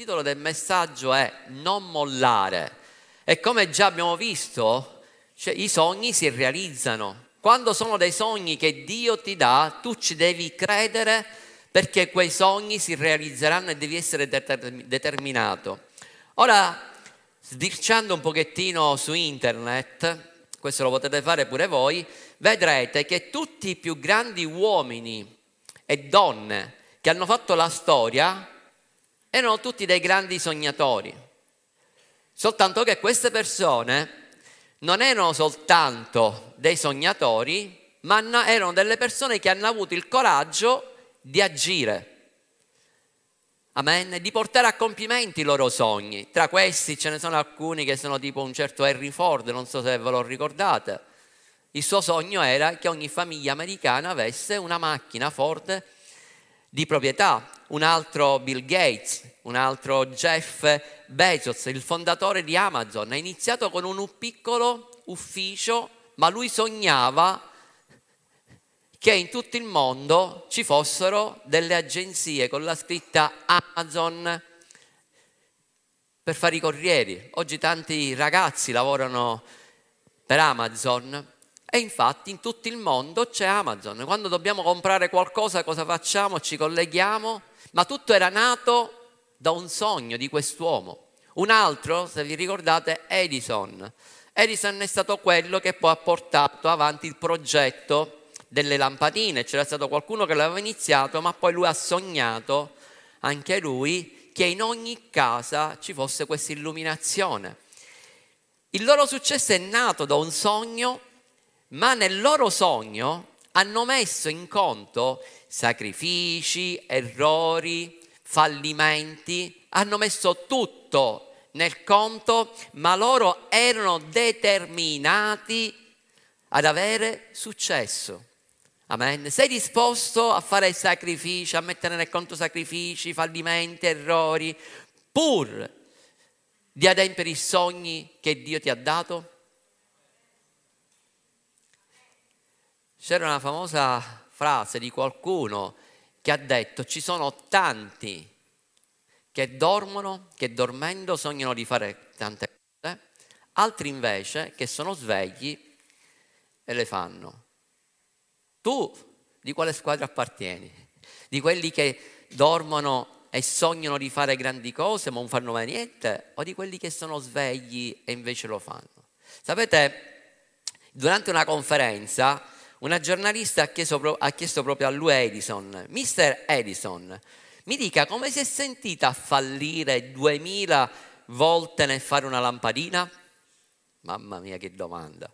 titolo del messaggio è Non mollare. E come già abbiamo visto, cioè, i sogni si realizzano. Quando sono dei sogni che Dio ti dà, tu ci devi credere perché quei sogni si realizzeranno e devi essere determinato. Ora, sbirciando un pochettino su internet, questo lo potete fare pure voi, vedrete che tutti i più grandi uomini e donne che hanno fatto la storia erano tutti dei grandi sognatori. Soltanto che queste persone non erano soltanto dei sognatori, ma erano delle persone che hanno avuto il coraggio di agire. Amen. Di portare a compimento i loro sogni. Tra questi ce ne sono alcuni che sono tipo un certo Henry Ford, non so se ve lo ricordate. Il suo sogno era che ogni famiglia americana avesse una macchina Ford di proprietà, un altro Bill Gates, un altro Jeff Bezos, il fondatore di Amazon. Ha iniziato con un piccolo ufficio, ma lui sognava che in tutto il mondo ci fossero delle agenzie con la scritta Amazon per fare i corrieri. Oggi tanti ragazzi lavorano per Amazon e infatti in tutto il mondo c'è Amazon. Quando dobbiamo comprare qualcosa, cosa facciamo? Ci colleghiamo, ma tutto era nato da un sogno di quest'uomo. Un altro, se vi ricordate, Edison. Edison è stato quello che poi ha portato avanti il progetto delle lampadine. C'era stato qualcuno che l'aveva iniziato, ma poi lui ha sognato, anche lui, che in ogni casa ci fosse questa illuminazione. Il loro successo è nato da un sogno ma nel loro sogno hanno messo in conto sacrifici, errori, fallimenti, hanno messo tutto nel conto, ma loro erano determinati ad avere successo. Amen. Sei disposto a fare sacrifici, a mettere nel conto sacrifici, fallimenti, errori, pur di adempiere i sogni che Dio ti ha dato? C'era una famosa frase di qualcuno che ha detto ci sono tanti che dormono, che dormendo sognano di fare tante cose, altri invece che sono svegli e le fanno. Tu di quale squadra appartieni? Di quelli che dormono e sognano di fare grandi cose ma non fanno mai niente o di quelli che sono svegli e invece lo fanno? Sapete, durante una conferenza una giornalista ha chiesto, ha chiesto proprio a lui Edison, Mr. Edison, mi dica come si è sentita a fallire duemila volte nel fare una lampadina? Mamma mia che domanda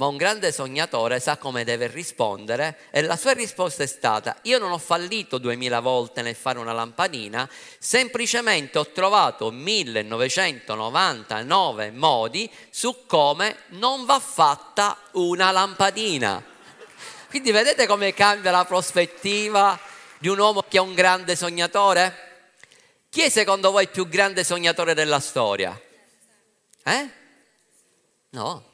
ma un grande sognatore sa come deve rispondere e la sua risposta è stata io non ho fallito duemila volte nel fare una lampadina, semplicemente ho trovato 1999 modi su come non va fatta una lampadina. Quindi vedete come cambia la prospettiva di un uomo che è un grande sognatore? Chi è secondo voi il più grande sognatore della storia? Eh? No.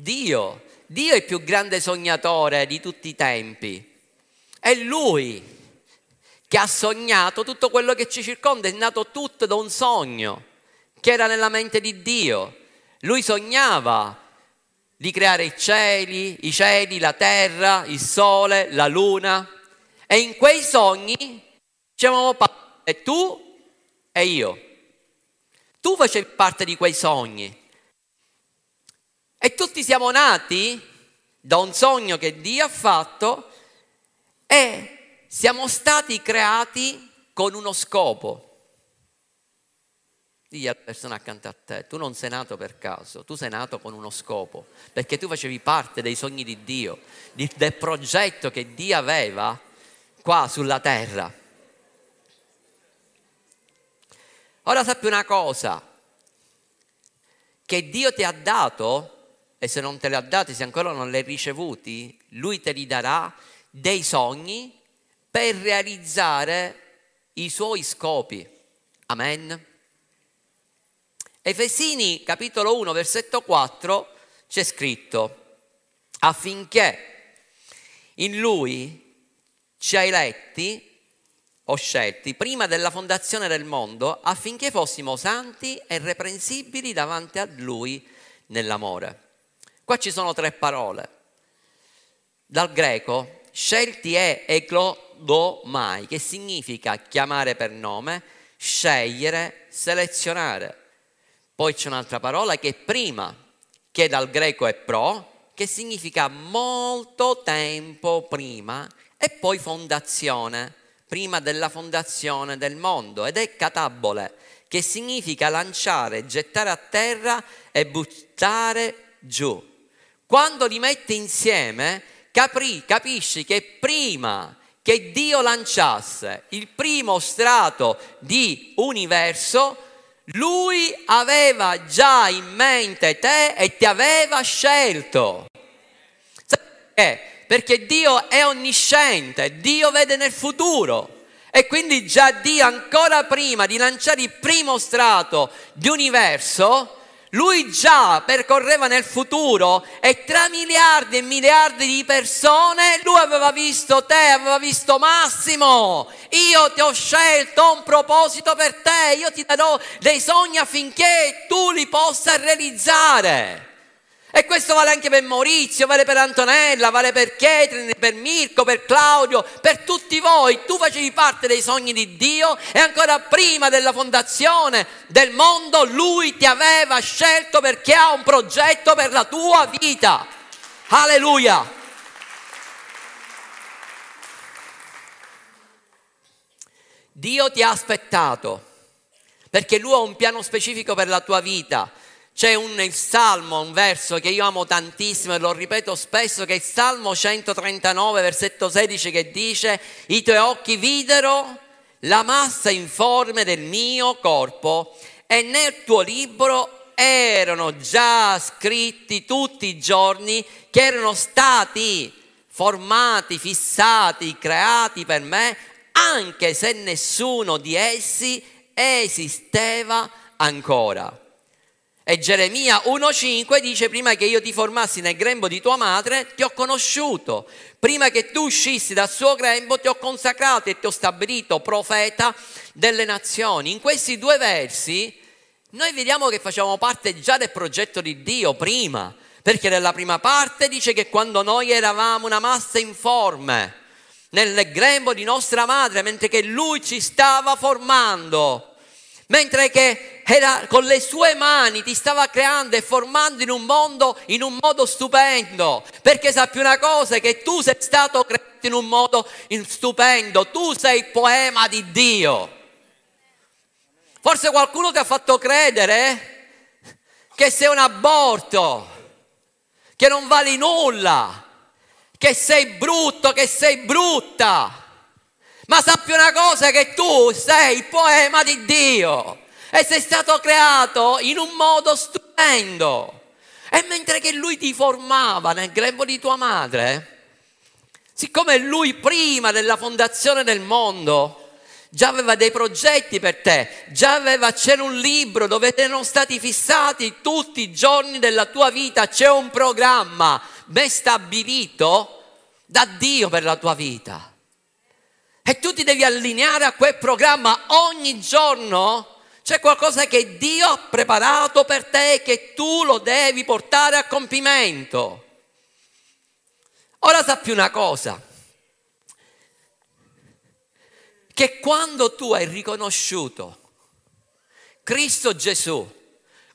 Dio. Dio è il più grande sognatore di tutti i tempi. È Lui che ha sognato tutto quello che ci circonda, è nato tutto da un sogno che era nella mente di Dio. Lui sognava di creare i cieli, i cieli, la terra, il sole, la luna. E in quei sogni c'eravamo parte tu e io. Tu facevi parte di quei sogni. E tutti siamo nati da un sogno che Dio ha fatto e siamo stati creati con uno scopo. Digli alla persona accanto a te, tu non sei nato per caso, tu sei nato con uno scopo, perché tu facevi parte dei sogni di Dio, del progetto che Dio aveva qua sulla terra. Ora sappi una cosa, che Dio ti ha dato e se non te li ha dati, se ancora non li hai ricevuti, lui te li darà dei sogni per realizzare i suoi scopi. Amen. Efesini capitolo 1 versetto 4 c'è scritto affinché in lui ci ha eletti o scelti prima della fondazione del mondo affinché fossimo santi e reprensibili davanti a Lui nell'amore. Qua ci sono tre parole. Dal greco, scelti è eglodomai, che significa chiamare per nome, scegliere, selezionare. Poi c'è un'altra parola che è prima, che dal greco è pro, che significa molto tempo prima, e poi fondazione prima della fondazione del mondo ed è catabole, che significa lanciare, gettare a terra e buttare giù. Quando li metti insieme, capri, capisci che prima che Dio lanciasse il primo strato di universo, lui aveva già in mente te e ti aveva scelto. Perché? perché Dio è onnisciente, Dio vede nel futuro. E quindi già Dio, ancora prima di lanciare il primo strato di universo, lui già percorreva nel futuro e tra miliardi e miliardi di persone lui aveva visto te, aveva visto Massimo. Io ti ho scelto, un proposito per te, io ti darò dei sogni affinché tu li possa realizzare. E questo vale anche per Maurizio, vale per Antonella, vale per Ketrin, per Mirko, per Claudio, per tutti voi. Tu facevi parte dei sogni di Dio e ancora prima della fondazione del mondo Lui ti aveva scelto perché ha un progetto per la tua vita. Alleluia! Dio ti ha aspettato perché Lui ha un piano specifico per la tua vita c'è un Salmo, un verso che io amo tantissimo e lo ripeto spesso, che è il Salmo 139, versetto 16, che dice, i tuoi occhi videro la massa informe del mio corpo e nel tuo libro erano già scritti tutti i giorni che erano stati formati, fissati, creati per me, anche se nessuno di essi esisteva ancora. E Geremia 1.5 dice, prima che io ti formassi nel grembo di tua madre, ti ho conosciuto. Prima che tu uscissi dal suo grembo, ti ho consacrato e ti ho stabilito profeta delle nazioni. In questi due versi noi vediamo che facciamo parte già del progetto di Dio prima, perché nella prima parte dice che quando noi eravamo una massa informe, nel grembo di nostra madre, mentre che Lui ci stava formando, mentre che era, con le sue mani ti stava creando e formando in un mondo in un modo stupendo. Perché sappi una cosa, che tu sei stato creato in un modo stupendo, tu sei il poema di Dio. Forse qualcuno ti ha fatto credere che sei un aborto, che non vali nulla, che sei brutto, che sei brutta. Ma sappi una cosa che tu sei il poema di Dio e sei stato creato in un modo stupendo. E mentre che lui ti formava nel grembo di tua madre, siccome lui prima della fondazione del mondo già aveva dei progetti per te, già aveva, c'era un libro dove erano stati fissati tutti i giorni della tua vita, c'è un programma ben stabilito da Dio per la tua vita. E tu ti devi allineare a quel programma ogni giorno. C'è qualcosa che Dio ha preparato per te e che tu lo devi portare a compimento. Ora sappi una cosa, che quando tu hai riconosciuto Cristo Gesù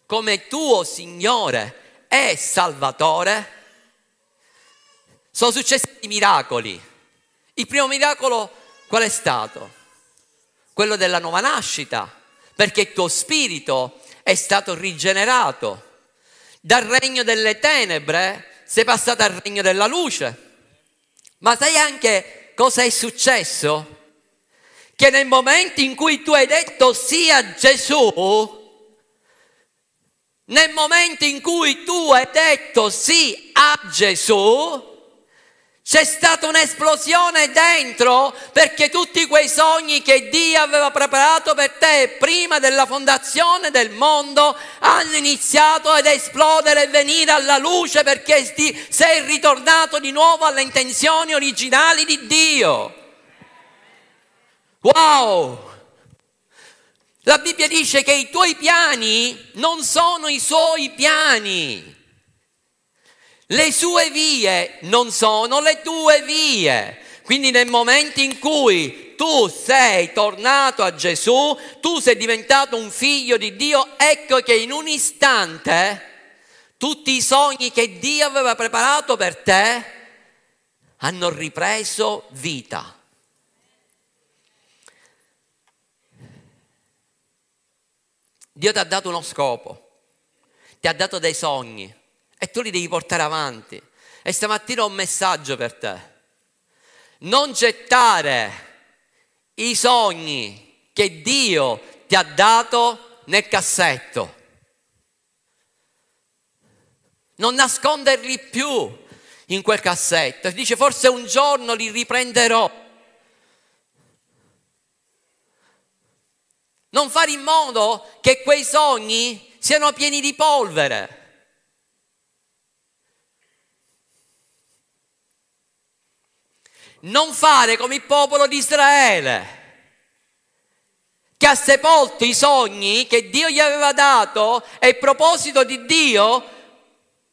come tuo Signore e Salvatore, sono successi i miracoli. Il primo miracolo qual è stato? Quello della nuova nascita, perché il tuo spirito è stato rigenerato. Dal regno delle tenebre sei passato al regno della luce. Ma sai anche cosa è successo? Che nel momento in cui tu hai detto sì a Gesù, nel momento in cui tu hai detto sì a Gesù, c'è stata un'esplosione dentro perché tutti quei sogni che Dio aveva preparato per te prima della fondazione del mondo hanno iniziato ad esplodere e venire alla luce perché sei ritornato di nuovo alle intenzioni originali di Dio. Wow! La Bibbia dice che i tuoi piani non sono i suoi piani. Le sue vie non sono le tue vie. Quindi nel momento in cui tu sei tornato a Gesù, tu sei diventato un figlio di Dio, ecco che in un istante tutti i sogni che Dio aveva preparato per te hanno ripreso vita. Dio ti ha dato uno scopo, ti ha dato dei sogni e tu li devi portare avanti. E stamattina ho un messaggio per te. Non gettare i sogni che Dio ti ha dato nel cassetto. Non nasconderli più in quel cassetto. Dice forse un giorno li riprenderò. Non fare in modo che quei sogni siano pieni di polvere. Non fare come il popolo di Israele, che ha sepolto i sogni che Dio gli aveva dato e il proposito di Dio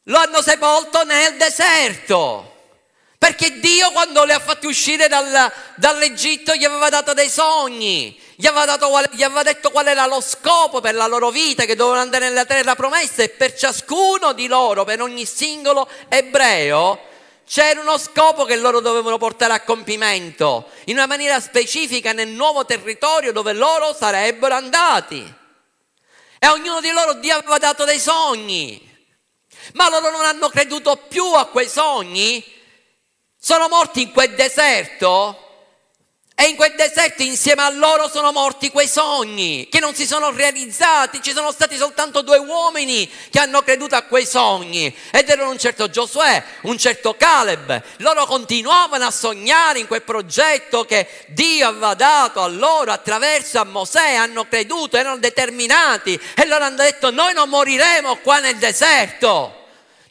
lo hanno sepolto nel deserto. Perché Dio quando li ha fatti uscire dal, dall'Egitto gli aveva dato dei sogni, gli aveva, dato, gli aveva, detto qual era lo scopo per la loro vita, che dovevano andare nella terra promessa e per ciascuno di loro, per ogni singolo ebreo, c'era uno scopo che loro dovevano portare a compimento, in una maniera specifica nel nuovo territorio dove loro sarebbero andati. E a ognuno di loro Dio aveva dato dei sogni, ma loro non hanno creduto più a quei sogni? Sono morti in quel deserto e in quel deserto insieme a loro sono morti quei sogni che non si sono realizzati. Ci sono stati soltanto due uomini che hanno creduto a quei sogni ed erano un certo Giosuè, un certo Caleb. Loro continuavano a sognare in quel progetto che Dio aveva dato a loro attraverso a Mosè, hanno creduto, erano determinati e loro hanno detto noi non moriremo qua nel deserto.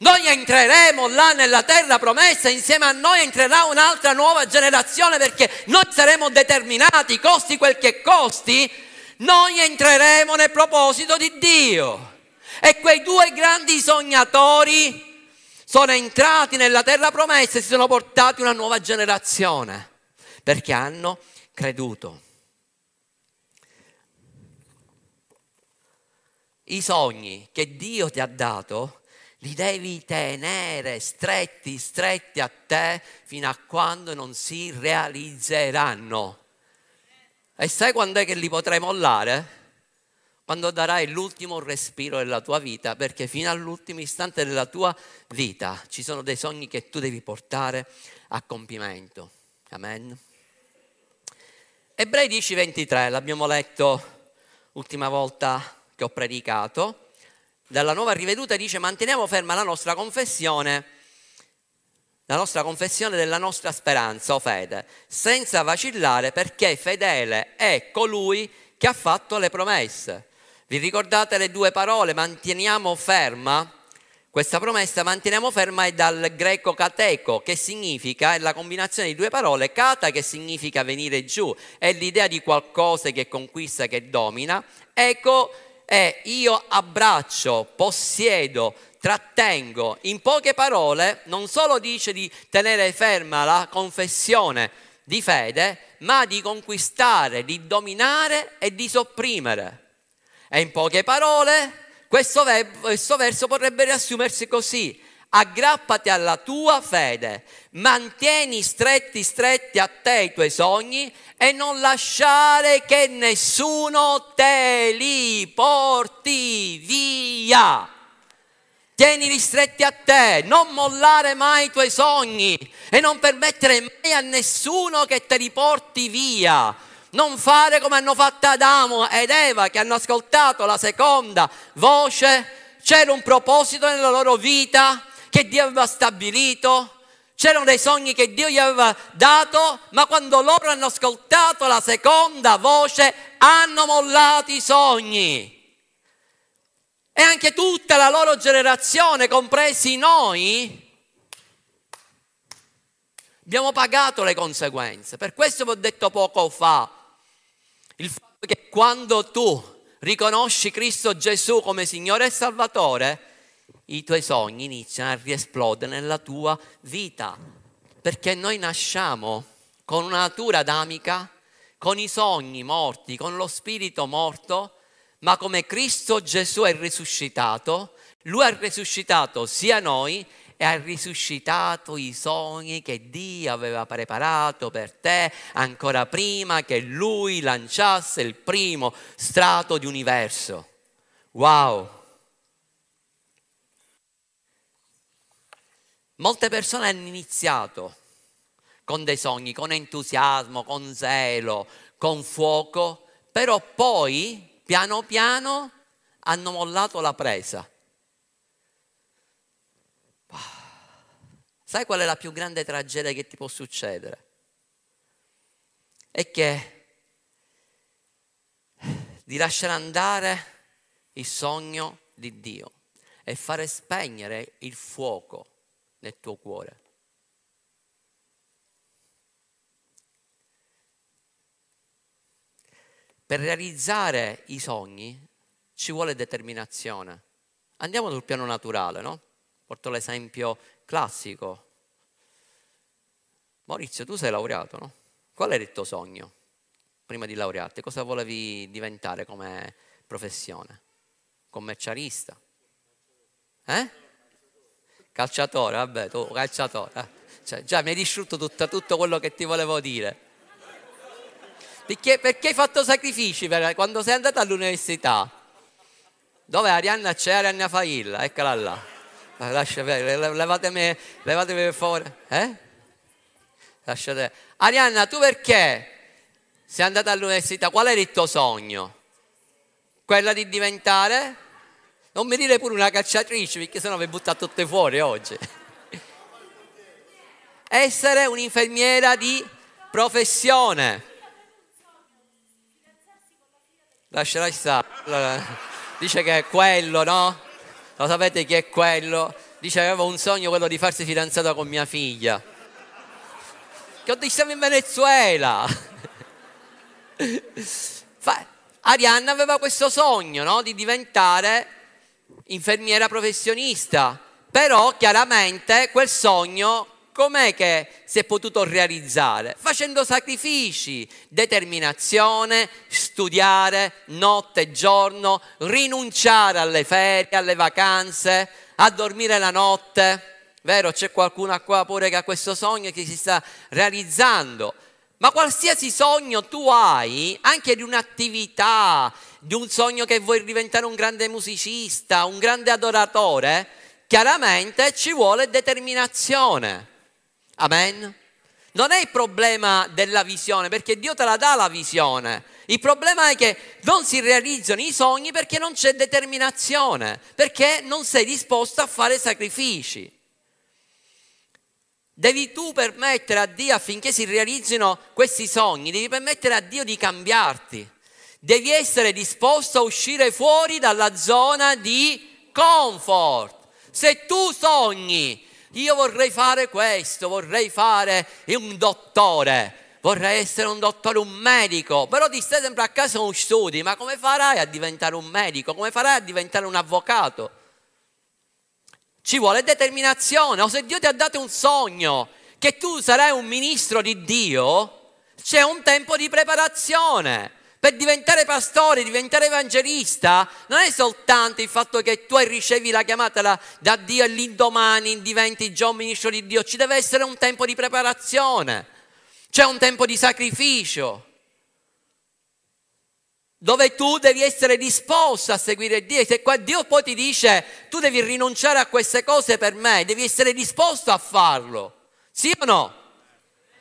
Noi entreremo là nella terra promessa, insieme a noi entrerà un'altra nuova generazione perché noi saremo determinati, costi quel che costi, noi entreremo nel proposito di Dio. E quei due grandi sognatori sono entrati nella terra promessa e si sono portati una nuova generazione perché hanno creduto. I sogni che Dio ti ha dato li devi tenere stretti, stretti a te fino a quando non si realizzeranno. E sai quando è che li potrai mollare? Quando darai l'ultimo respiro della tua vita, perché fino all'ultimo istante della tua vita ci sono dei sogni che tu devi portare a compimento. Amen. Ebrei 10:23, l'abbiamo letto l'ultima volta che ho predicato dalla nuova riveduta dice manteniamo ferma la nostra confessione, la nostra confessione della nostra speranza o fede, senza vacillare perché fedele è colui che ha fatto le promesse. Vi ricordate le due parole? Manteniamo ferma. Questa promessa manteniamo ferma è dal greco kateco, che significa, è la combinazione di due parole, kata che significa venire giù, è l'idea di qualcosa che conquista, che domina, eco e io abbraccio, possiedo, trattengo. In poche parole, non solo dice di tenere ferma la confessione di fede, ma di conquistare, di dominare e di sopprimere. E in poche parole, questo, verbo, questo verso potrebbe riassumersi così aggrappati alla tua fede, mantieni stretti stretti a te i tuoi sogni e non lasciare che nessuno te li porti via. Tienili stretti a te, non mollare mai i tuoi sogni e non permettere mai a nessuno che te li porti via. Non fare come hanno fatto Adamo ed Eva che hanno ascoltato la seconda voce. C'era un proposito nella loro vita, che Dio aveva stabilito, c'erano dei sogni che Dio gli aveva dato, ma quando loro hanno ascoltato la seconda voce hanno mollato i sogni. E anche tutta la loro generazione, compresi noi, abbiamo pagato le conseguenze. Per questo vi ho detto poco fa, Il fatto che quando tu riconosci Cristo Gesù come Signore e Salvatore, i tuoi sogni iniziano a riesplodere nella tua vita. Perché noi nasciamo con una natura adamica, con i sogni morti, con lo spirito morto, ma come Cristo Gesù è risuscitato, Lui ha risuscitato sia noi e ha risuscitato i sogni che Dio aveva preparato per te ancora prima che Lui lanciasse il primo strato di universo. Wow! Molte persone hanno iniziato con dei sogni, con entusiasmo, con zelo, con fuoco, però poi piano piano hanno mollato la presa. Sai qual è la più grande tragedia che ti può succedere? È che di lasciare andare il sogno di Dio e fare spegnere il fuoco nel tuo cuore. Per realizzare i sogni ci vuole determinazione. Andiamo sul piano naturale, no? Porto l'esempio classico. Maurizio, tu sei laureato, no? Qual era il tuo sogno prima di laurearti? Cosa volevi diventare come professione? Commercialista? Eh? Calciatore, vabbè, tu calciatore. Eh. Cioè, già mi hai distrutto tutto, tutto quello che ti volevo dire. Perché, perché hai fatto sacrifici per, quando sei andata all'università? Dove Arianna c'è? Arianna Failla, eccola là. Lascia, levatemi, levatemi per favore. Eh? Lasciate. Arianna, tu perché sei andata all'università? Qual era il tuo sogno? Quella di diventare? Non mi dire pure una cacciatrice perché sennò vi butta tutte fuori oggi. Essere un'infermiera di professione. Lascerai stare. Dice che è quello, no? Lo sapete chi è quello? Dice che aveva un sogno quello di farsi fidanzata con mia figlia. Che ho siamo in Venezuela. Arianna aveva questo sogno, no? Di diventare infermiera professionista, però chiaramente quel sogno com'è che si è potuto realizzare? Facendo sacrifici, determinazione, studiare notte e giorno, rinunciare alle ferie, alle vacanze, a dormire la notte. Vero, c'è qualcuno qua pure che ha questo sogno che si sta realizzando. Ma qualsiasi sogno tu hai, anche di un'attività, di un sogno che vuoi diventare un grande musicista, un grande adoratore, chiaramente ci vuole determinazione. Amen. Non è il problema della visione, perché Dio te la dà la visione. Il problema è che non si realizzano i sogni perché non c'è determinazione, perché non sei disposto a fare sacrifici. Devi tu permettere a Dio affinché si realizzino questi sogni, devi permettere a Dio di cambiarti. Devi essere disposto a uscire fuori dalla zona di comfort. Se tu sogni, io vorrei fare questo, vorrei fare un dottore, vorrei essere un dottore, un medico, però ti stai sempre a casa non studi, ma come farai a diventare un medico? Come farai a diventare un avvocato? Ci vuole determinazione. O se Dio ti ha dato un sogno che tu sarai un ministro di Dio, c'è un tempo di preparazione. Per diventare pastore, diventare evangelista, non è soltanto il fatto che tu ricevi la chiamata da, Dio e l'indomani diventi un ministro di Dio, ci deve essere un tempo di preparazione, c'è un tempo di sacrificio dove tu devi essere disposto a seguire Dio. Se qua Dio poi ti dice tu devi rinunciare a queste cose per me, devi essere disposto a farlo. Sì o no?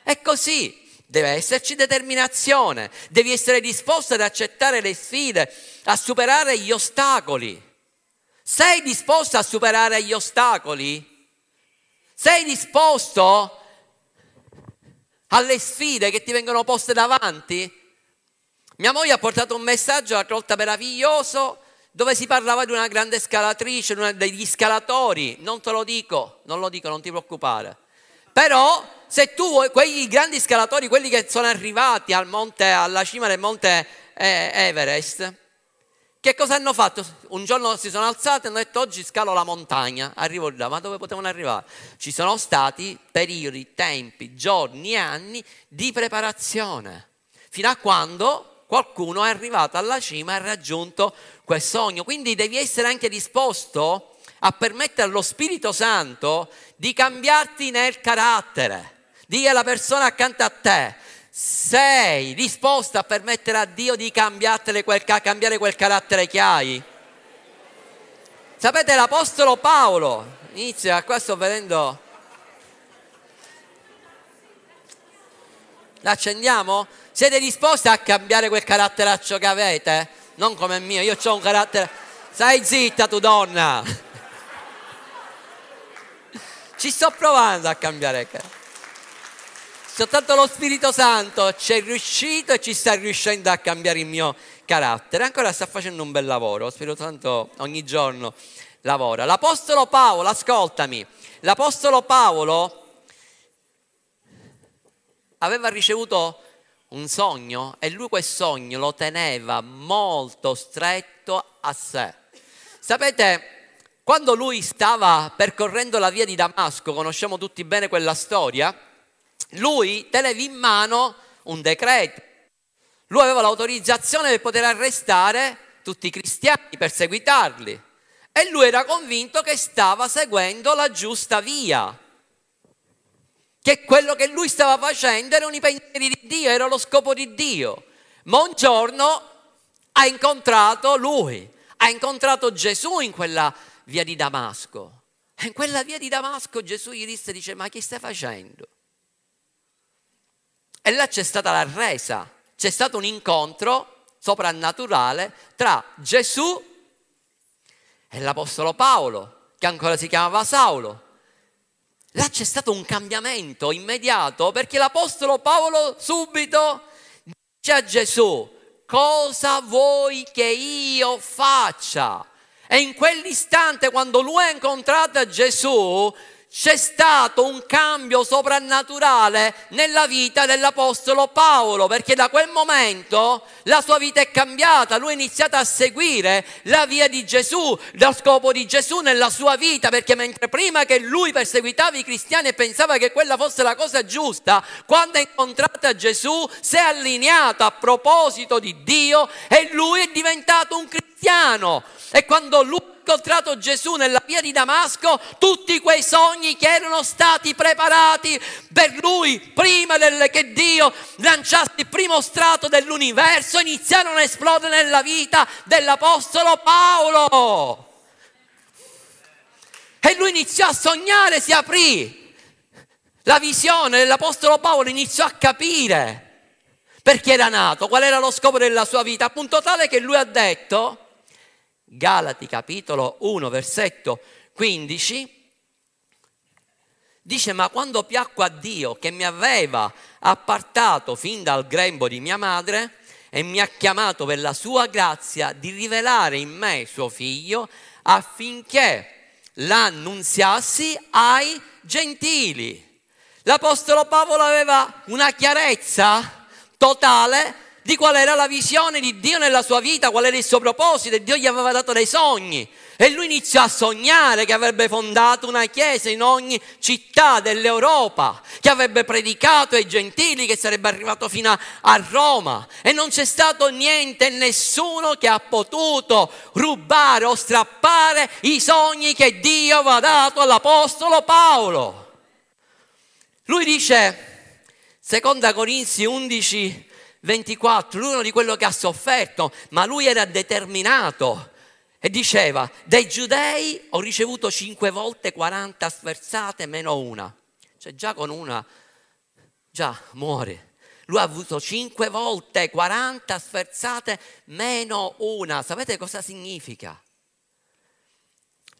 È così. Deve esserci determinazione, devi essere disposto ad accettare le sfide, a superare gli ostacoli. Sei disposto a superare gli ostacoli? Sei disposto alle sfide che ti vengono poste davanti? Mia moglie ha portato un messaggio l'altra volta meraviglioso dove si parlava di una grande scalatrice, una degli scalatori. Non te lo dico, non lo dico, non ti preoccupare. Però se tu vuoi, quegli grandi scalatori, quelli che sono arrivati al monte, alla cima del monte Everest, che cosa hanno fatto? Un giorno si sono alzati e hanno detto oggi scalo la montagna, arrivo là, ma dove potevano arrivare? Ci sono stati periodi, tempi, giorni, anni di preparazione, fino a quando qualcuno è arrivato alla cima e ha raggiunto quel sogno. Quindi devi essere anche disposto a permettere allo Spirito Santo di cambiarti nel carattere. Dì alla persona accanto a te, sei disposta a permettere a Dio di quel, cambiare quel carattere che hai? Sapete, l'Apostolo Paolo inizia, qua sto vedendo... L'accendiamo? Siete disposti a cambiare quel caratteraccio che avete? Non come il mio, io ho un carattere... Stai zitta tu donna! Ci sto provando a cambiare soltanto lo Spirito Santo ci è riuscito e ci sta riuscendo a cambiare il mio carattere. Ancora sta facendo un bel lavoro, lo Spirito Santo ogni giorno lavora. L'Apostolo Paolo, ascoltami, l'Apostolo Paolo aveva ricevuto un sogno e lui quel sogno lo teneva molto stretto a sé. Sapete, quando lui stava percorrendo la via di Damasco, conosciamo tutti bene quella storia, lui teneva in mano un decreto. Lui aveva l'autorizzazione per poter arrestare tutti i cristiani, perseguitarli. E lui era convinto che stava seguendo la giusta via. Che quello che lui stava facendo erano i pensieri di Dio, era lo scopo di Dio. Ma un giorno ha incontrato lui, ha incontrato Gesù in quella via di Damasco. E in quella via di Damasco Gesù gli disse, dice, ma che stai facendo? E là c'è stata la resa, c'è stato un incontro soprannaturale tra Gesù e l'Apostolo Paolo, che ancora si chiamava Saulo. Là c'è stato un cambiamento immediato perché l'Apostolo Paolo subito dice a Gesù, cosa vuoi che io faccia? E in quell'istante, quando lui ha incontrato Gesù, c'è stato un cambio soprannaturale nella vita dell'Apostolo Paolo, perché da quel momento la sua vita è cambiata, lui ha iniziato a seguire la via di Gesù, lo scopo di Gesù nella sua vita, perché mentre prima che lui perseguitava i cristiani e pensava che quella fosse la cosa giusta, quando ha incontrato Gesù si è allineato a proposito di Dio e lui è diventato un cristiano. E quando lui incontrato Gesù nella via di Damasco, tutti quei sogni che erano stati preparati per lui prima del, che Dio lanciasse il primo strato dell'universo iniziarono a esplodere nella vita dell'Apostolo Paolo. E lui iniziò a sognare, si aprì. La visione dell'Apostolo Paolo iniziò a capire perché era nato, qual era lo scopo della sua vita, a punto tale che lui ha detto, Galati capitolo 1 versetto 15, dice ma quando piacque a Dio che mi aveva appartato fin dal grembo di mia madre e mi ha chiamato per la sua grazia di rivelare in me suo figlio affinché l'annunziassi ai gentili. L'Apostolo Paolo aveva una chiarezza totale di qual era la visione di Dio nella sua vita, qual era il suo proposito e Dio gli aveva dato dei sogni. E lui iniziò a sognare che avrebbe fondato una chiesa in ogni città dell'Europa, che avrebbe predicato ai gentili, che sarebbe arrivato fino a Roma. E non c'è stato niente, nessuno che ha potuto rubare o strappare i sogni che Dio aveva dato all'Apostolo Paolo. Lui dice, seconda Corinzi 11, 24, lui uno di quello che ha sofferto, ma lui era determinato e diceva, dai giudei ho ricevuto cinque volte 40 sferzate meno una. Cioè già con una, già muore. Lui ha avuto cinque volte 40 sferzate meno una. Sapete cosa significa?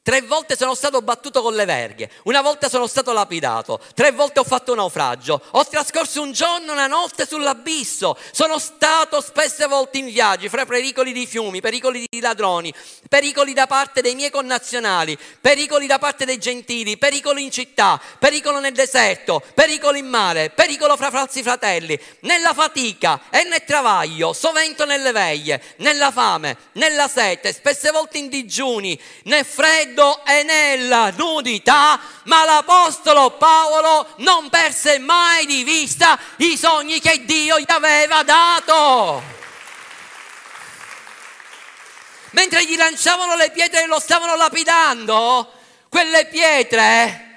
Tre volte sono stato battuto con le verghe, una volta sono stato lapidato, tre volte ho fatto un naufragio, ho trascorso un giorno una notte sull'abisso, sono stato spesse volte in viaggi fra pericoli di fiumi, pericoli di ladroni, pericoli da parte dei miei connazionali, pericoli da parte dei gentili, pericoli in città, pericolo nel deserto, pericolo in mare, pericolo fra falsi fratelli, nella fatica e nel travaglio, sovento nelle veglie, nella fame, nella sete, spesse volte in digiuni, nel freddo freddo e nella nudità, ma l'Apostolo Paolo non perse mai di vista i sogni che Dio gli aveva dato. Mentre gli lanciavano le pietre e lo stavano lapidando, quelle pietre,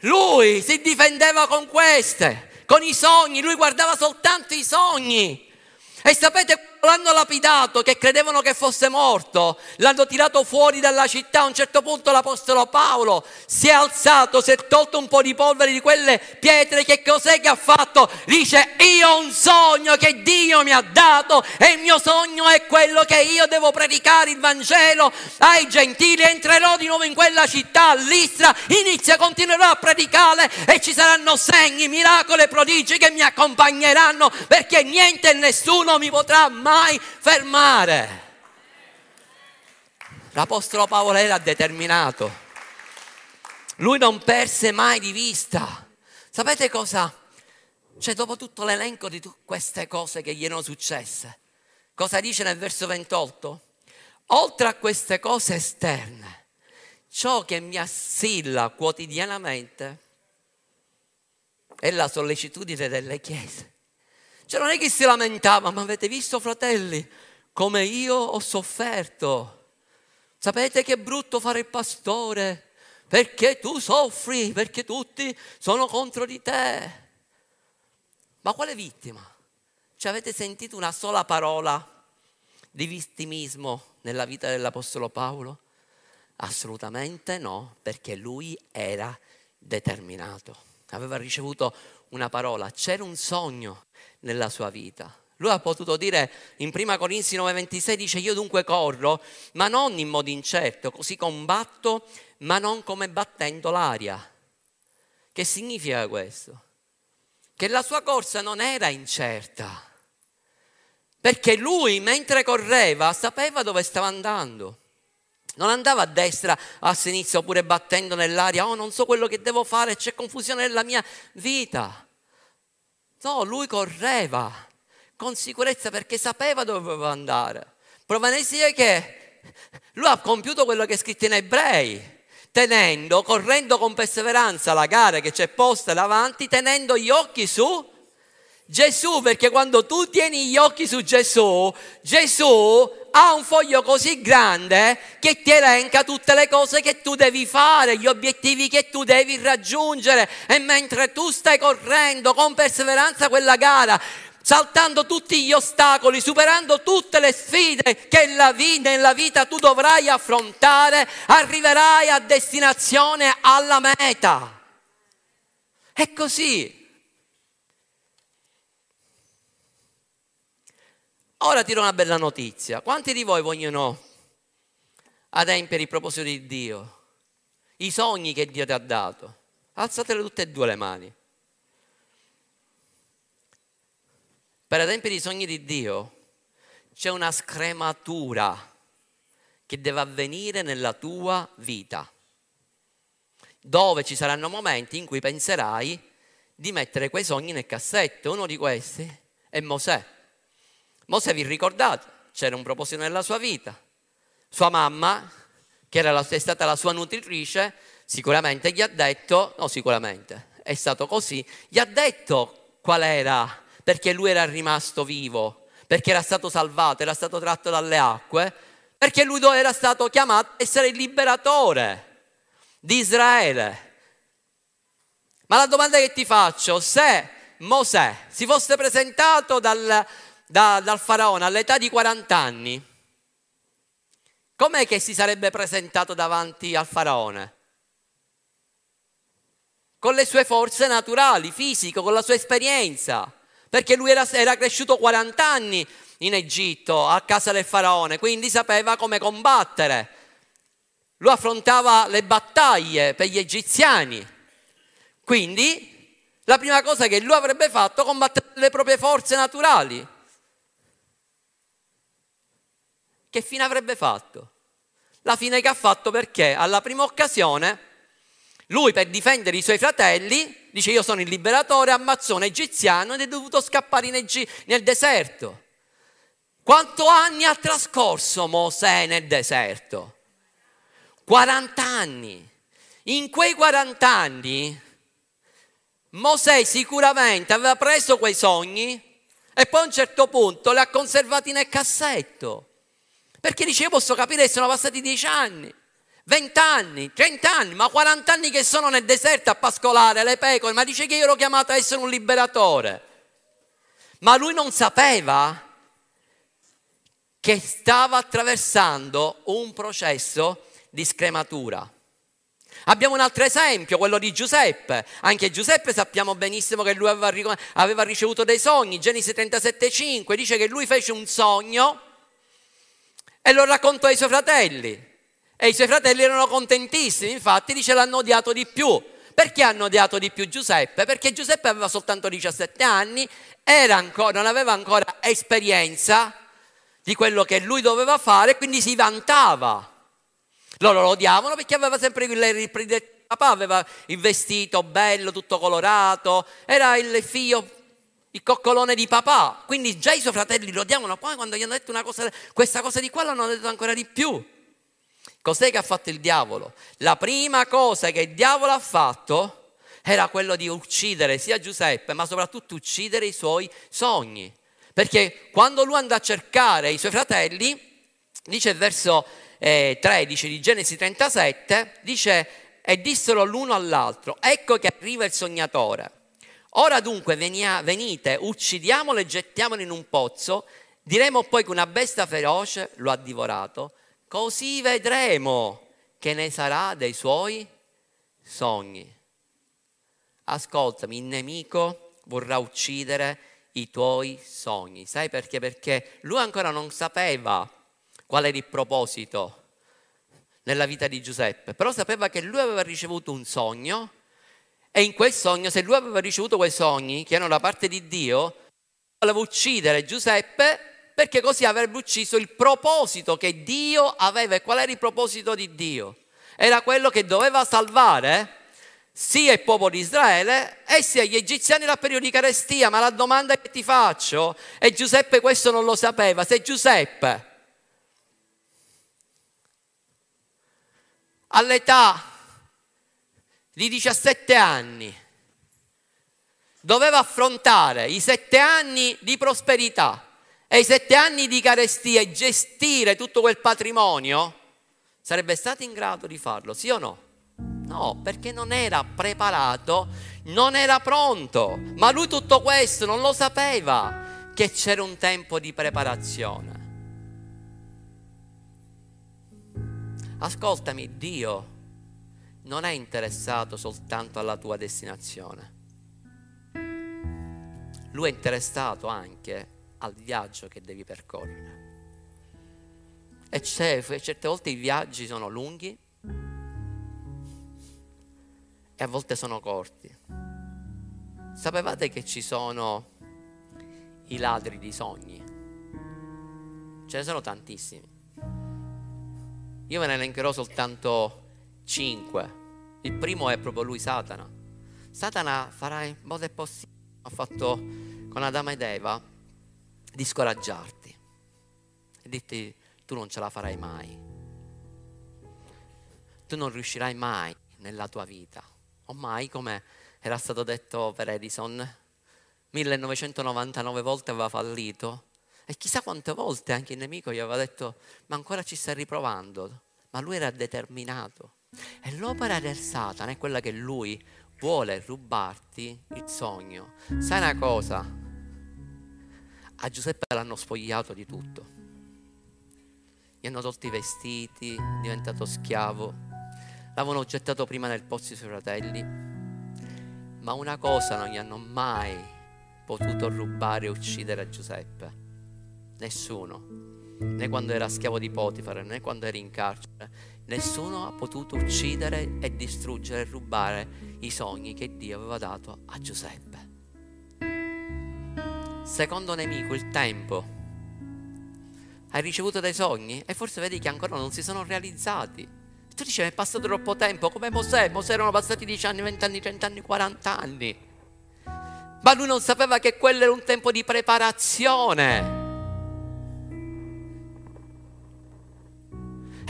lui si difendeva con queste, con i sogni, lui guardava soltanto i sogni. E sapete l'hanno lapidato, che credevano che fosse morto, l'hanno tirato fuori dalla città. A un certo punto l'Apostolo Paolo si è alzato, si è tolto un po' di polvere di quelle pietre. Che cos'è che ha fatto? Dice: Io ho un sogno che Dio mi ha dato, e il mio sogno è quello che io devo predicare il Vangelo ai gentili. Entrerò di nuovo in quella città, all'Istra, inizia, continuerò a predicare, e ci saranno segni, miracoli prodigi che mi accompagneranno, perché niente e nessuno mi potrà mai mai fermare. L'Apostolo Paolo era determinato. Lui non perse mai di vista. Sapete cosa? Cioè, dopo tutto l'elenco di queste cose che gli erano successe, cosa dice nel verso 28? Oltre a queste cose esterne, ciò che mi assilla quotidianamente è la sollecitudine delle chiese. Cioè non è che si lamentava, ma avete visto fratelli come io ho sofferto. Sapete che è brutto fare il pastore perché tu soffri, perché tutti sono contro di te. Ma quale vittima? Cioè avete sentito una sola parola di vittimismo nella vita dell'Apostolo Paolo? Assolutamente no, perché lui era determinato. Aveva ricevuto una parola, c'era un sogno nella sua vita. Lui ha potuto dire in 1 Corinzi 9:26 dice io dunque corro, ma non in modo incerto, così combatto, ma non come battendo l'aria. Che significa questo? Che la sua corsa non era incerta, perché lui mentre correva sapeva dove stava andando. Non andava a destra, a sinistra oppure battendo nell'aria, oh non so quello che devo fare, c'è confusione nella mia vita. No, lui correva con sicurezza perché sapeva dove doveva andare. Prova ne sia che lui ha compiuto quello che è scritto in ebrei, tenendo, correndo con perseveranza la gara che c'è posta davanti, tenendo gli occhi su Gesù, perché quando tu tieni gli occhi su Gesù, Gesù ha un foglio così grande che ti elenca tutte le cose che tu devi fare, gli obiettivi che tu devi raggiungere e mentre tu stai correndo con perseveranza quella gara, saltando tutti gli ostacoli, superando tutte le sfide che nella vita tu dovrai affrontare, arriverai a destinazione, alla meta. È così. Ora ti do una bella notizia. Quanti di voi vogliono adempiere il proposito di Dio? I sogni che Dio ti ha dato? Alzatele tutte e due le mani. Per adempiere i sogni di Dio c'è una scrematura che deve avvenire nella tua vita, dove ci saranno momenti in cui penserai di mettere quei sogni nel cassetto. Uno di questi è Mosè. Mosè vi ricordate, c'era un proposito nella sua vita. Sua mamma, che era la, è stata la sua nutritrice, sicuramente gli ha detto, no sicuramente, è stato così, gli ha detto qual era, perché lui era rimasto vivo, perché era stato salvato, era stato tratto dalle acque, perché lui era stato chiamato a essere il liberatore di Israele. Ma la domanda che ti faccio, se Mosè si fosse presentato dal, da, dal faraone all'età di 40 anni, com'è che si sarebbe presentato davanti al faraone? Con le sue forze naturali, fisiche, con la sua esperienza, perché lui era, era cresciuto 40 anni in Egitto, a casa del faraone, quindi sapeva come combattere. lui affrontava le battaglie per gli egiziani. Quindi la prima cosa che lui avrebbe fatto è combattere le proprie forze naturali. Che fine avrebbe fatto? La fine che ha fatto perché alla prima occasione lui per difendere i suoi fratelli dice io sono il liberatore, ammazzò un egiziano ed è dovuto scappare Egi- nel deserto. Quanto anni ha trascorso Mosè nel deserto? 40 anni. In quei 40 anni Mosè sicuramente aveva preso quei sogni e poi a un certo punto li ha conservati nel cassetto. Perché dice, io posso capire che sono passati 10 anni. 20 anni, 30 anni, ma 40 anni che sono nel deserto a pascolare le pecore, ma dice che io ero chiamato a essere un liberatore. Ma lui non sapeva che stava attraversando un processo di scrematura. Abbiamo un altro esempio, quello di Giuseppe. Anche Giuseppe sappiamo benissimo che lui aveva ricevuto dei sogni. Genesi 37,5 dice che lui fece un sogno e lo raccontò ai suoi fratelli. E i suoi fratelli erano contentissimi, infatti dice l'hanno odiato di più. Perché hanno odiato di più Giuseppe? Perché Giuseppe aveva soltanto 17 anni, ancora, non aveva ancora esperienza di quello che lui doveva fare, quindi si vantava. Loro lo odiavano perché aveva sempre il papà, aveva il vestito bello, tutto colorato, era il figlio, il coccolone di papà. Quindi già i suoi fratelli lo odiavano, poi quando gli hanno detto cosa, questa cosa di qua l'hanno detto ancora di più. Cos'è che ha fatto il diavolo? La prima cosa che il diavolo ha fatto era quello di uccidere sia Giuseppe, ma soprattutto uccidere i suoi sogni. Perché quando lui andò a cercare i suoi fratelli, dice il verso eh, 13 di Genesi 37, dice, e dissero l'uno all'altro, ecco che arriva il sognatore. Ora dunque venia, venite, uccidiamolo e gettiamolo in un pozzo, diremo poi che una bestia feroce lo ha divorato così vedremo che ne sarà dei suoi sogni. Ascoltami, il nemico vorrà uccidere i tuoi sogni. Sai perché? Perché lui ancora non sapeva qual era il proposito nella vita di Giuseppe, però sapeva che lui aveva ricevuto un sogno e in quel sogno, se lui aveva ricevuto quei sogni che erano da parte di Dio, voleva uccidere Giuseppe perché così avrebbe ucciso il proposito che Dio aveva. E qual era il proposito di Dio? Era quello che doveva salvare sia il popolo di Israele e sia gli egiziani dal periodo di carestia. Ma la domanda che ti faccio, e Giuseppe questo non lo sapeva, se Giuseppe all'età di 17 anni doveva affrontare i sette anni di prosperità e i sette anni di carestia e gestire tutto quel patrimonio, sarebbe stato in grado di farlo, sì o no? No, perché non era preparato, non era pronto. Ma lui tutto questo non lo sapeva che c'era un tempo di preparazione. Ascoltami, Dio non è interessato soltanto alla tua destinazione. Lui è interessato anche al viaggio che devi percorrere. E certe volte i viaggi sono lunghi e a volte sono corti. Sapevate che ci sono i ladri di sogni? Ce ne sono tantissimi. Io ve ne elencherò soltanto cinque. Il primo è proprio lui, Satana. Satana farà in modo possibile, ha fatto con Adamo ed Eva, di scoraggiarti e dirti tu non ce la farai mai, tu non riuscirai mai nella tua vita, o mai come era stato detto per Edison, 1999 volte aveva fallito e chissà quante volte anche il nemico gli aveva detto ma ancora ci stai riprovando, ma lui era determinato. E l'opera del Satana è quella che lui vuole rubarti il sogno. Sai una cosa? A Giuseppe l'hanno spogliato di tutto. Gli hanno tolto i vestiti, è diventato schiavo. L'avevano gettato prima nel pozzo i suoi fratelli. Ma una cosa non gli hanno mai potuto rubare e uccidere a Giuseppe. Nessuno. Né quando era schiavo di Potifar, né quando era in carcere, nessuno ha potuto uccidere e distruggere e rubare i sogni che Dio aveva dato a Giuseppe. Secondo nemico, il tempo. Hai ricevuto dei sogni e forse vedi che ancora non si sono realizzati. Tu dici, è passato troppo tempo, come Mosè. Mosè erano passati 10 anni, 20 anni, 30 anni, 40 anni. Ma lui non sapeva che quello era un tempo di preparazione.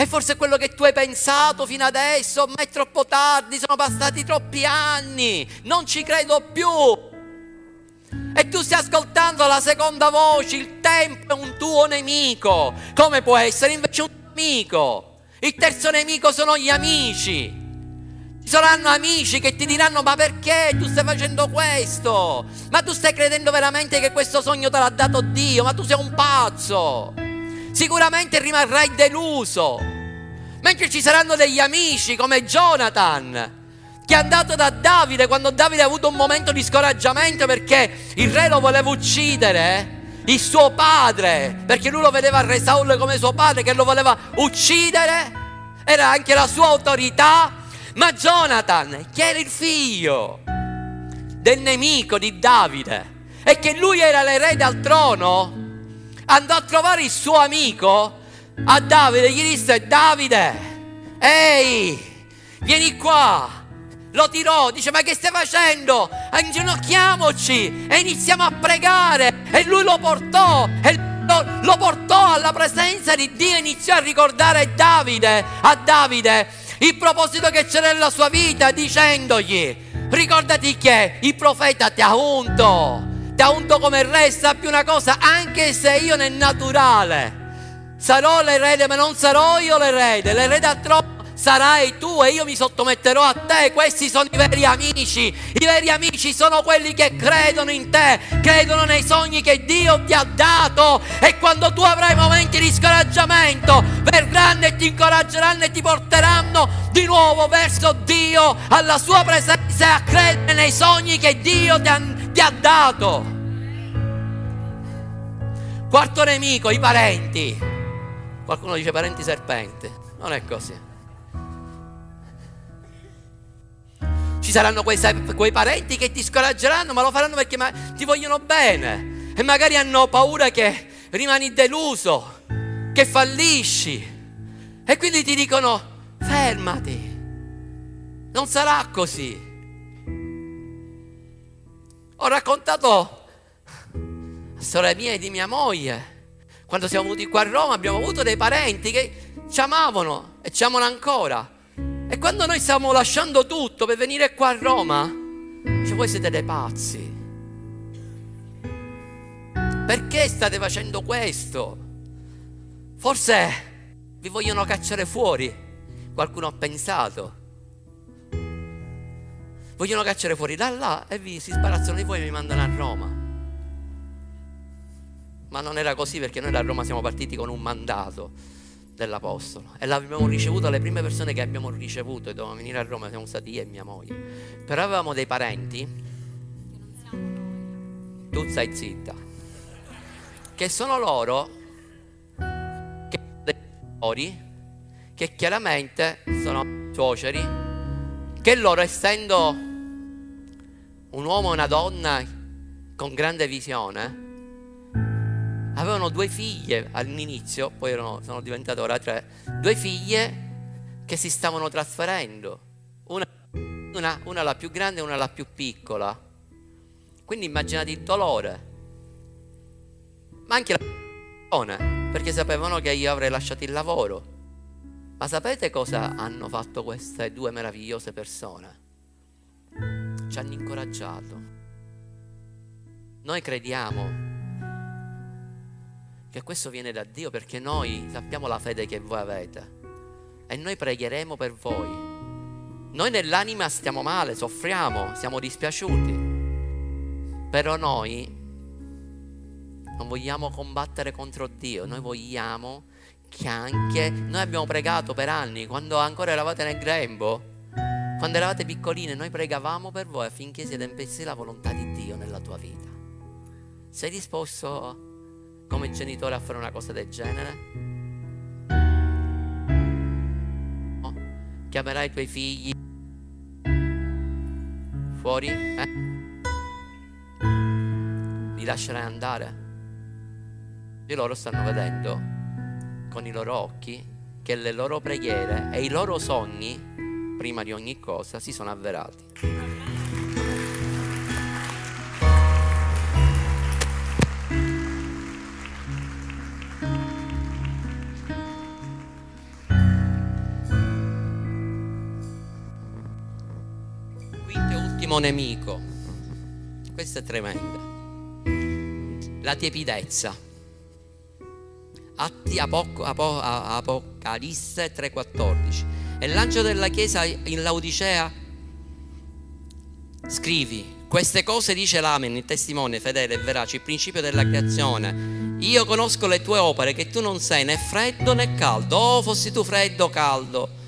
E forse quello che tu hai pensato fino adesso, ma è troppo tardi, sono passati troppi anni, non ci credo più. E tu stai ascoltando la seconda voce, il tempo è un tuo nemico. Come può essere invece un amico? Il terzo nemico sono gli amici. Ci saranno amici che ti diranno ma perché tu stai facendo questo? Ma tu stai credendo veramente che questo sogno te l'ha dato Dio? Ma tu sei un pazzo sicuramente rimarrai deluso. Mentre ci saranno degli amici come Jonathan, che è andato da Davide quando Davide ha avuto un momento di scoraggiamento perché il re lo voleva uccidere, il suo padre, perché lui lo vedeva Re Saul come suo padre che lo voleva uccidere, era anche la sua autorità, ma Jonathan, che era il figlio del nemico di Davide e che lui era l'erede al trono, andò a trovare il suo amico a Davide, gli disse Davide, ehi, vieni qua. Lo tirò, dice ma che stai facendo? Inginocchiamoci e iniziamo a pregare. E lui lo portò e lo, portò alla presenza di Dio e iniziò a ricordare Davide, a Davide il proposito che c'era nella sua vita dicendogli ricordati che il profeta ti ha unto ha unto come re, sappi una cosa, anche se io nel naturale. Sarò l'erede, ma non sarò io l'erede, l'erede a troppo sarai tu e io mi sottometterò a te. Questi sono i veri amici. I veri amici sono quelli che credono in te, credono nei sogni che Dio ti ha dato. E quando tu avrai momenti di scoraggiamento, verranno e ti incoraggeranno e ti porteranno di nuovo verso Dio, alla sua presenza e a credere nei sogni che Dio ti ha ti ha dato. Quarto nemico, i parenti. Qualcuno dice parenti serpenti. Non è così. Ci saranno quei, quei parenti che ti scoraggeranno, ma lo faranno perché ti vogliono bene. E magari hanno paura che rimani deluso, che fallisci. E quindi ti dicono, fermati. Non sarà così. Ho raccontato a sorella mia e di mia moglie. Quando siamo venuti qua a Roma abbiamo avuto dei parenti che ci amavano e ci amano ancora. E quando noi stiamo lasciando tutto per venire qua a Roma, dice voi siete dei pazzi. Perché state facendo questo? Forse vi vogliono cacciare fuori. Qualcuno ha pensato vogliono cacciare fuori da là e vi si sbarazzano di voi e mi mandano a Roma. Ma non era così perché noi da Roma siamo partiti con un mandato dell'Apostolo. E l'abbiamo ricevuto, le prime persone che abbiamo ricevuto e dovevamo venire a Roma siamo stati io e mia moglie. Però avevamo dei parenti, tu stai zitta, che sono loro che, che chiaramente sono suoceri, che loro essendo un uomo e una donna con grande visione, avevano due figlie all'inizio, poi erano, sono diventate ora tre, due figlie che si stavano trasferendo, una, una, una la più grande e una la più piccola. Quindi immaginate il dolore, ma anche la persona, perché sapevano che io avrei lasciato il lavoro. Ma sapete cosa hanno fatto queste due meravigliose persone? ci hanno incoraggiato. Noi crediamo che questo viene da Dio perché noi sappiamo la fede che voi avete e noi pregheremo per voi. Noi nell'anima stiamo male, soffriamo, siamo dispiaciuti, però noi non vogliamo combattere contro Dio, noi vogliamo che anche noi abbiamo pregato per anni, quando ancora eravate nel grembo, quando eravate piccoline noi pregavamo per voi affinché si adempisse la volontà di Dio nella tua vita. Sei disposto come genitore a fare una cosa del genere? chiamerai i tuoi figli fuori? Eh? Li lascerai andare? E loro stanno vedendo con i loro occhi che le loro preghiere e i loro sogni, prima di ogni cosa, si sono avverati. Nemico. Questo è tremendo. La tiepidezza. Atti Apoc- Apo- Apocalisse 3:14. E l'angelo della chiesa in Laodicea scrivi queste cose dice l'Amen, il testimone fedele e verace, il principio della creazione. Io conosco le tue opere, che tu non sei né freddo né caldo. Oh, fossi tu freddo o caldo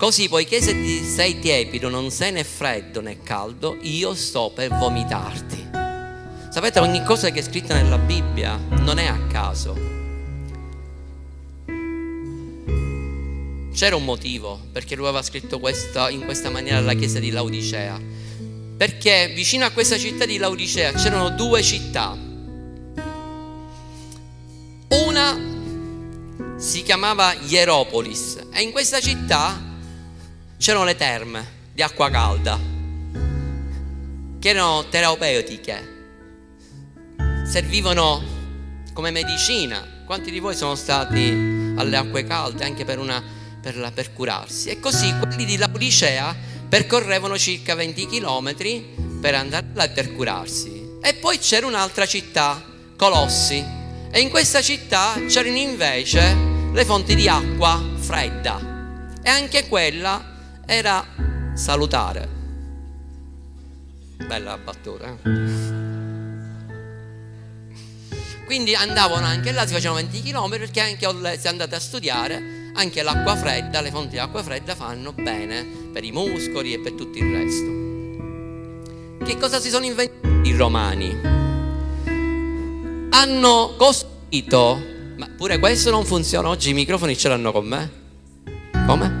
Così, poiché se ti sei tiepido, non sei né freddo né caldo, io sto per vomitarti. Sapete, ogni cosa che è scritta nella Bibbia non è a caso. C'era un motivo perché lui aveva scritto questa, in questa maniera alla chiesa di Laodicea. Perché vicino a questa città di Laodicea c'erano due città. Una si chiamava Hieropolis e in questa città c'erano le terme di acqua calda che erano terapeutiche, servivano come medicina. Quanti di voi sono stati alle acque calde anche per, una, per, la, per curarsi? E così quelli di Laodicea percorrevano circa 20 km per andare là e per curarsi. E poi c'era un'altra città, Colossi, e in questa città c'erano invece le fonti di acqua fredda. E anche quella era salutare. Bella battuta. Eh? Quindi andavano anche là, si facevano 20 km perché anche se andate a studiare, anche l'acqua fredda, le fonti di acqua fredda fanno bene per i muscoli e per tutto il resto. Che cosa si sono inventati i romani? Hanno costruito, ma pure questo non funziona, oggi i microfoni ce l'hanno con me. Come?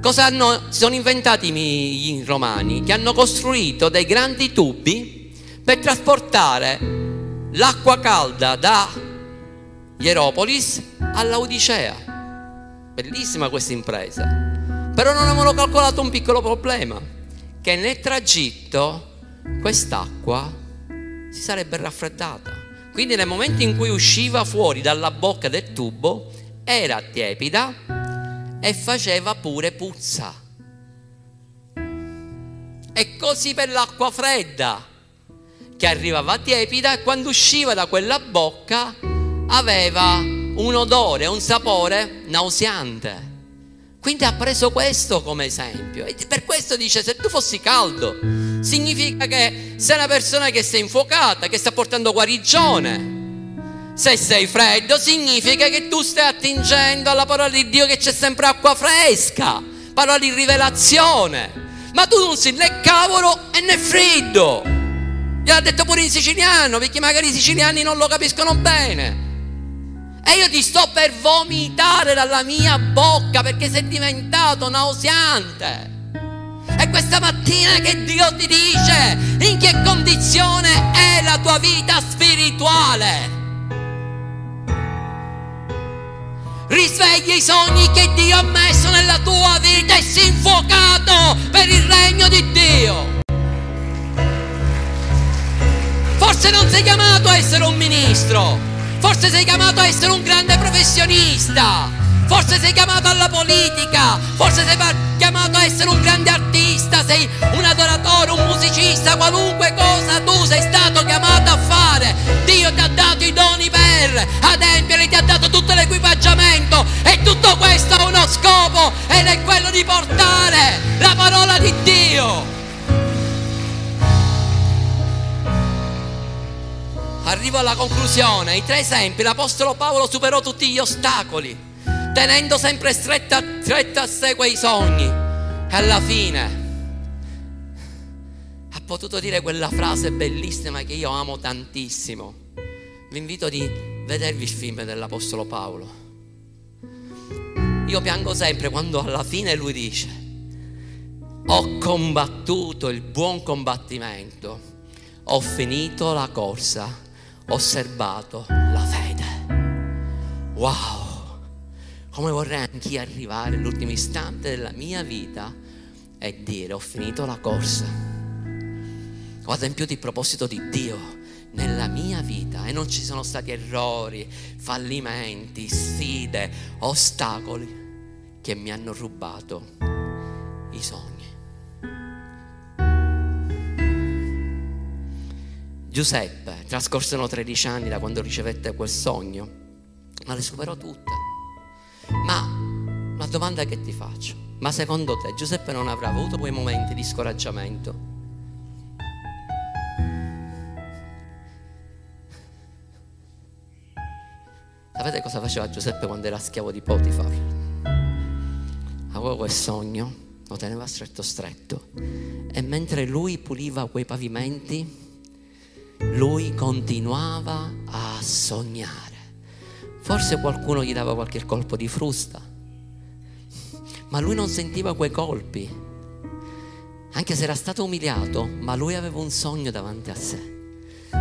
Cosa hanno, si sono inventati i romani? Che hanno costruito dei grandi tubi per trasportare l'acqua calda da Hieropolis all'Odicea. Bellissima questa impresa. Però non avevano calcolato un piccolo problema, che nel tragitto quest'acqua si sarebbe raffreddata. Quindi nel momento in cui usciva fuori dalla bocca del tubo era tiepida e faceva pure puzza. E così per l'acqua fredda, che arrivava tiepida e quando usciva da quella bocca aveva un odore, un sapore nauseante. Quindi ha preso questo come esempio. E per questo dice: se tu fossi caldo, significa che sei una persona che sei infuocata, che sta portando guarigione. Se sei freddo significa che tu stai attingendo alla parola di Dio che c'è sempre acqua fresca, parola di rivelazione. Ma tu non sei né cavolo né freddo. Gliel'ha detto pure in siciliano, perché magari i siciliani non lo capiscono bene. E io ti sto per vomitare dalla mia bocca perché sei diventato nauseante. E questa mattina che Dio ti dice in che condizione è la tua vita spirituale. Risveglia i sogni che Dio ha messo nella tua vita e si infuocato per il regno di Dio. Forse non sei chiamato a essere un ministro, forse sei chiamato a essere un grande professionista, forse sei chiamato alla politica, forse sei chiamato a essere un grande artista, sei un adoratore, un musicista, qualunque cosa tu sei stato chiamato a fare. Dio ti ha dato i doni per adempiere, ti ha dato tutto l'equipaggiamento e tutto questo ha uno scopo ed è quello di portare la parola di Dio. Arrivo alla conclusione, i tre esempi, l'Apostolo Paolo superò tutti gli ostacoli tenendo sempre stretta, stretta a sé quei sogni. E alla fine ha potuto dire quella frase bellissima che io amo tantissimo. Vi invito di vedervi il film dell'Apostolo Paolo. Io piango sempre quando alla fine lui dice, ho combattuto il buon combattimento, ho finito la corsa, ho serbato la fede. Wow, come vorrei anch'io arrivare all'ultimo istante della mia vita e dire ho finito la corsa, ho adempiuto il proposito di Dio nella mia vita e non ci sono stati errori, fallimenti, sfide, ostacoli che mi hanno rubato i sogni. Giuseppe trascorsero 13 anni da quando ricevette quel sogno, ma le superò tutte. Ma la domanda che ti faccio, ma secondo te Giuseppe non avrà avuto quei momenti di scoraggiamento? Sapete cosa faceva Giuseppe quando era schiavo di Potifar? Aveva quel sogno, lo teneva stretto stretto e mentre lui puliva quei pavimenti, lui continuava a sognare. Forse qualcuno gli dava qualche colpo di frusta, ma lui non sentiva quei colpi, anche se era stato umiliato, ma lui aveva un sogno davanti a sé.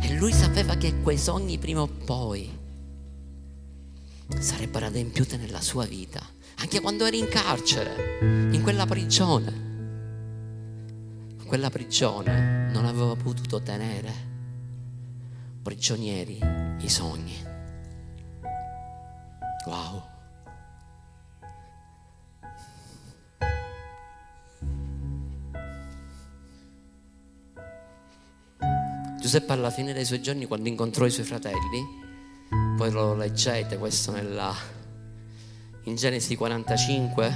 E lui sapeva che quei sogni prima o poi sarebbero adempiute nella sua vita, anche quando eri in carcere, in quella prigione. Quella prigione non aveva potuto tenere prigionieri i sogni. Wow. Giuseppe alla fine dei suoi giorni, quando incontrò i suoi fratelli, poi lo leggete questo nella, in Genesi 45,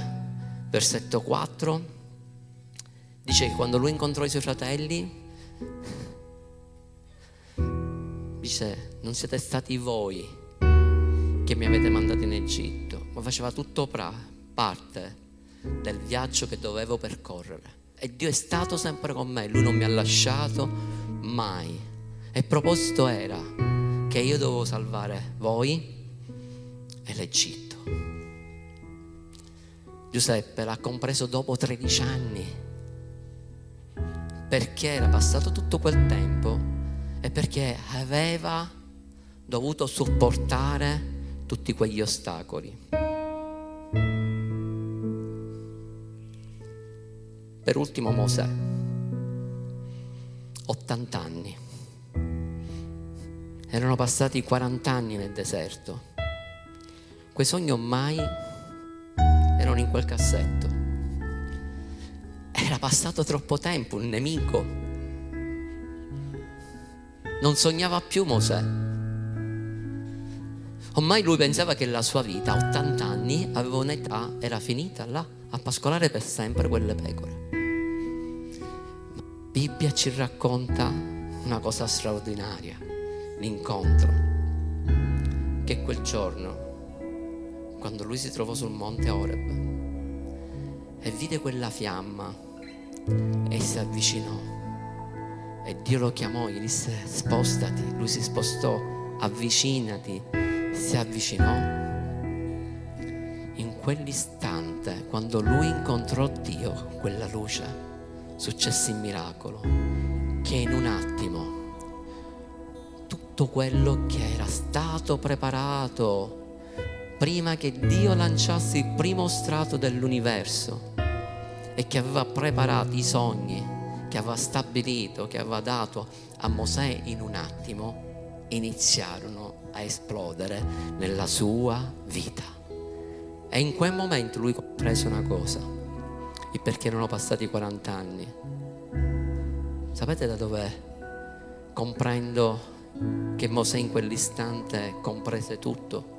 versetto 4. Dice che quando lui incontrò i suoi fratelli, dice, non siete stati voi che mi avete mandato in Egitto, ma faceva tutto pra, parte del viaggio che dovevo percorrere. E Dio è stato sempre con me, Lui non mi ha lasciato mai. E il proposito era che io dovevo salvare voi e l'Egitto. Giuseppe l'ha compreso dopo 13 anni, perché era passato tutto quel tempo e perché aveva dovuto sopportare tutti quegli ostacoli. Per ultimo Mosè, 80 anni. Erano passati 40 anni nel deserto. Quei sogni mai erano in quel cassetto. Era passato troppo tempo, un nemico. Non sognava più Mosè. Ormai lui pensava che la sua vita, a 80 anni, aveva un'età, era finita là, a pascolare per sempre quelle pecore. La Bibbia ci racconta una cosa straordinaria l'incontro che quel giorno, quando lui si trovò sul monte Oreb e vide quella fiamma e si avvicinò e Dio lo chiamò, gli disse spostati, lui si spostò, avvicinati, si avvicinò. In quell'istante, quando lui incontrò Dio, quella luce, successe il miracolo che in un attimo tutto quello che era stato preparato prima che Dio lanciasse il primo strato dell'universo e che aveva preparato i sogni, che aveva stabilito, che aveva dato a Mosè in un attimo, iniziarono a esplodere nella sua vita. E in quel momento lui comprese una cosa, il perché erano passati 40 anni. Sapete da dove comprendo che Mosè in quell'istante comprese tutto.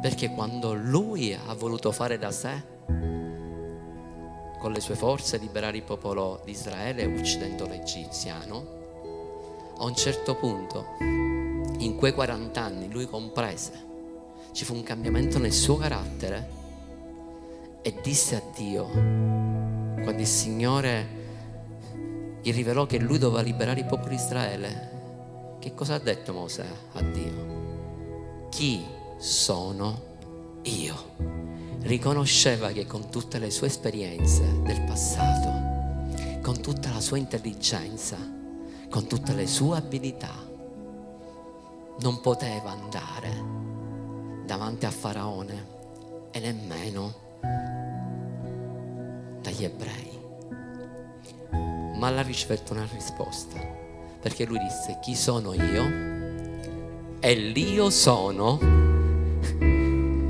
Perché quando lui ha voluto fare da sé, con le sue forze liberare il popolo di Israele uccidendo l'egiziano, a un certo punto, in quei 40 anni, lui comprese, ci fu un cambiamento nel suo carattere e disse a Dio, quando il Signore gli rivelò che lui doveva liberare il popolo di Israele. Che cosa ha detto Mosè a Dio? Chi sono io. Riconosceva che con tutte le sue esperienze del passato, con tutta la sua intelligenza, con tutte le sue abilità, non poteva andare davanti a Faraone e nemmeno dagli ebrei. Ma l'ha ricevuto una risposta, perché lui disse chi sono io? E l'io sono,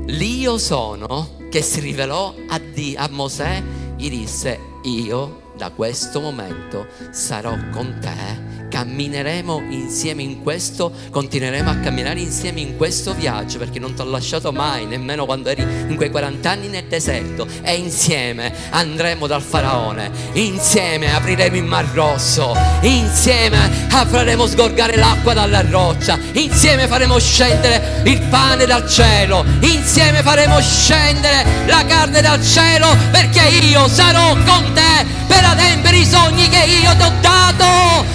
l'io sono che si rivelò a, Dio, a Mosè, gli disse io da questo momento sarò con te cammineremo insieme in questo, continueremo a camminare insieme in questo viaggio perché non ti ho lasciato mai, nemmeno quando eri in quei 40 anni nel deserto e insieme andremo dal faraone, insieme apriremo il mar rosso, insieme faremo sgorgare l'acqua dalla roccia, insieme faremo scendere il pane dal cielo, insieme faremo scendere la carne dal cielo perché io sarò con te per adempiere i sogni che io ti ho dato.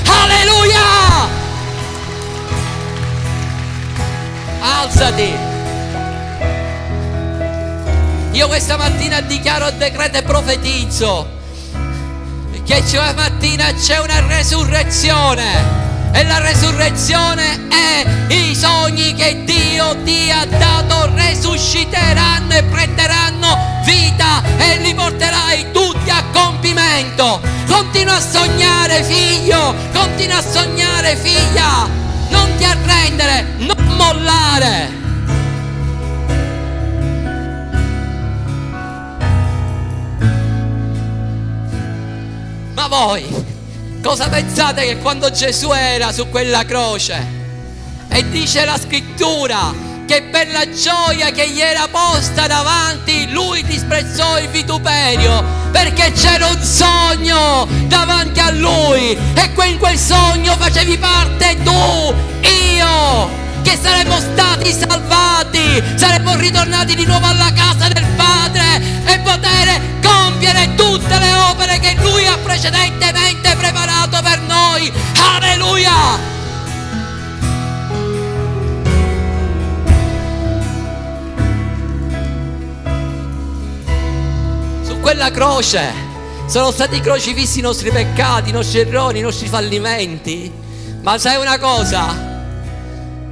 Alleluia! Alzati. Io questa mattina dichiaro il decreto e profetizzo che questa mattina c'è una resurrezione e la resurrezione è i sogni che Dio ti ha dato resusciteranno sognare figlio, continua a sognare figlia, non ti arrendere, non mollare. Ma voi Cosa pensate che quando Gesù era su quella croce e dice la scrittura che per la gioia che gli era posta davanti lui disprezzò il vituperio perché c'era un sogno davanti a lui e in quel sogno facevi parte tu, io che saremmo stati salvati, saremmo ritornati di nuovo alla casa del Padre e poter compiere tutte le opere che Lui ha precedentemente preparato per noi. Alleluia! Su quella croce sono stati crocifissi i nostri peccati, i nostri errori, i nostri fallimenti. Ma sai una cosa?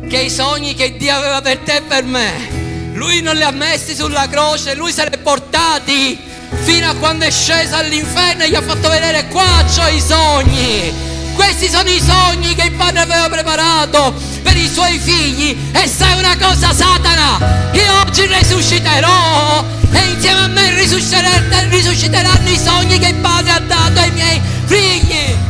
che i sogni che Dio aveva per te e per me, Lui non li ha messi sulla croce, Lui se li ha portati fino a quando è sceso all'inferno e gli ha fatto vedere qua c'ho i sogni. Questi sono i sogni che il Padre aveva preparato per i suoi figli. E sai una cosa, Satana? Io oggi risusciterò e insieme a me risusciteranno i sogni che il Padre ha dato ai miei figli